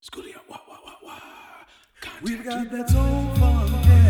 Schoolio, wah, wah, wah, wah. We've got that soul funk, yeah.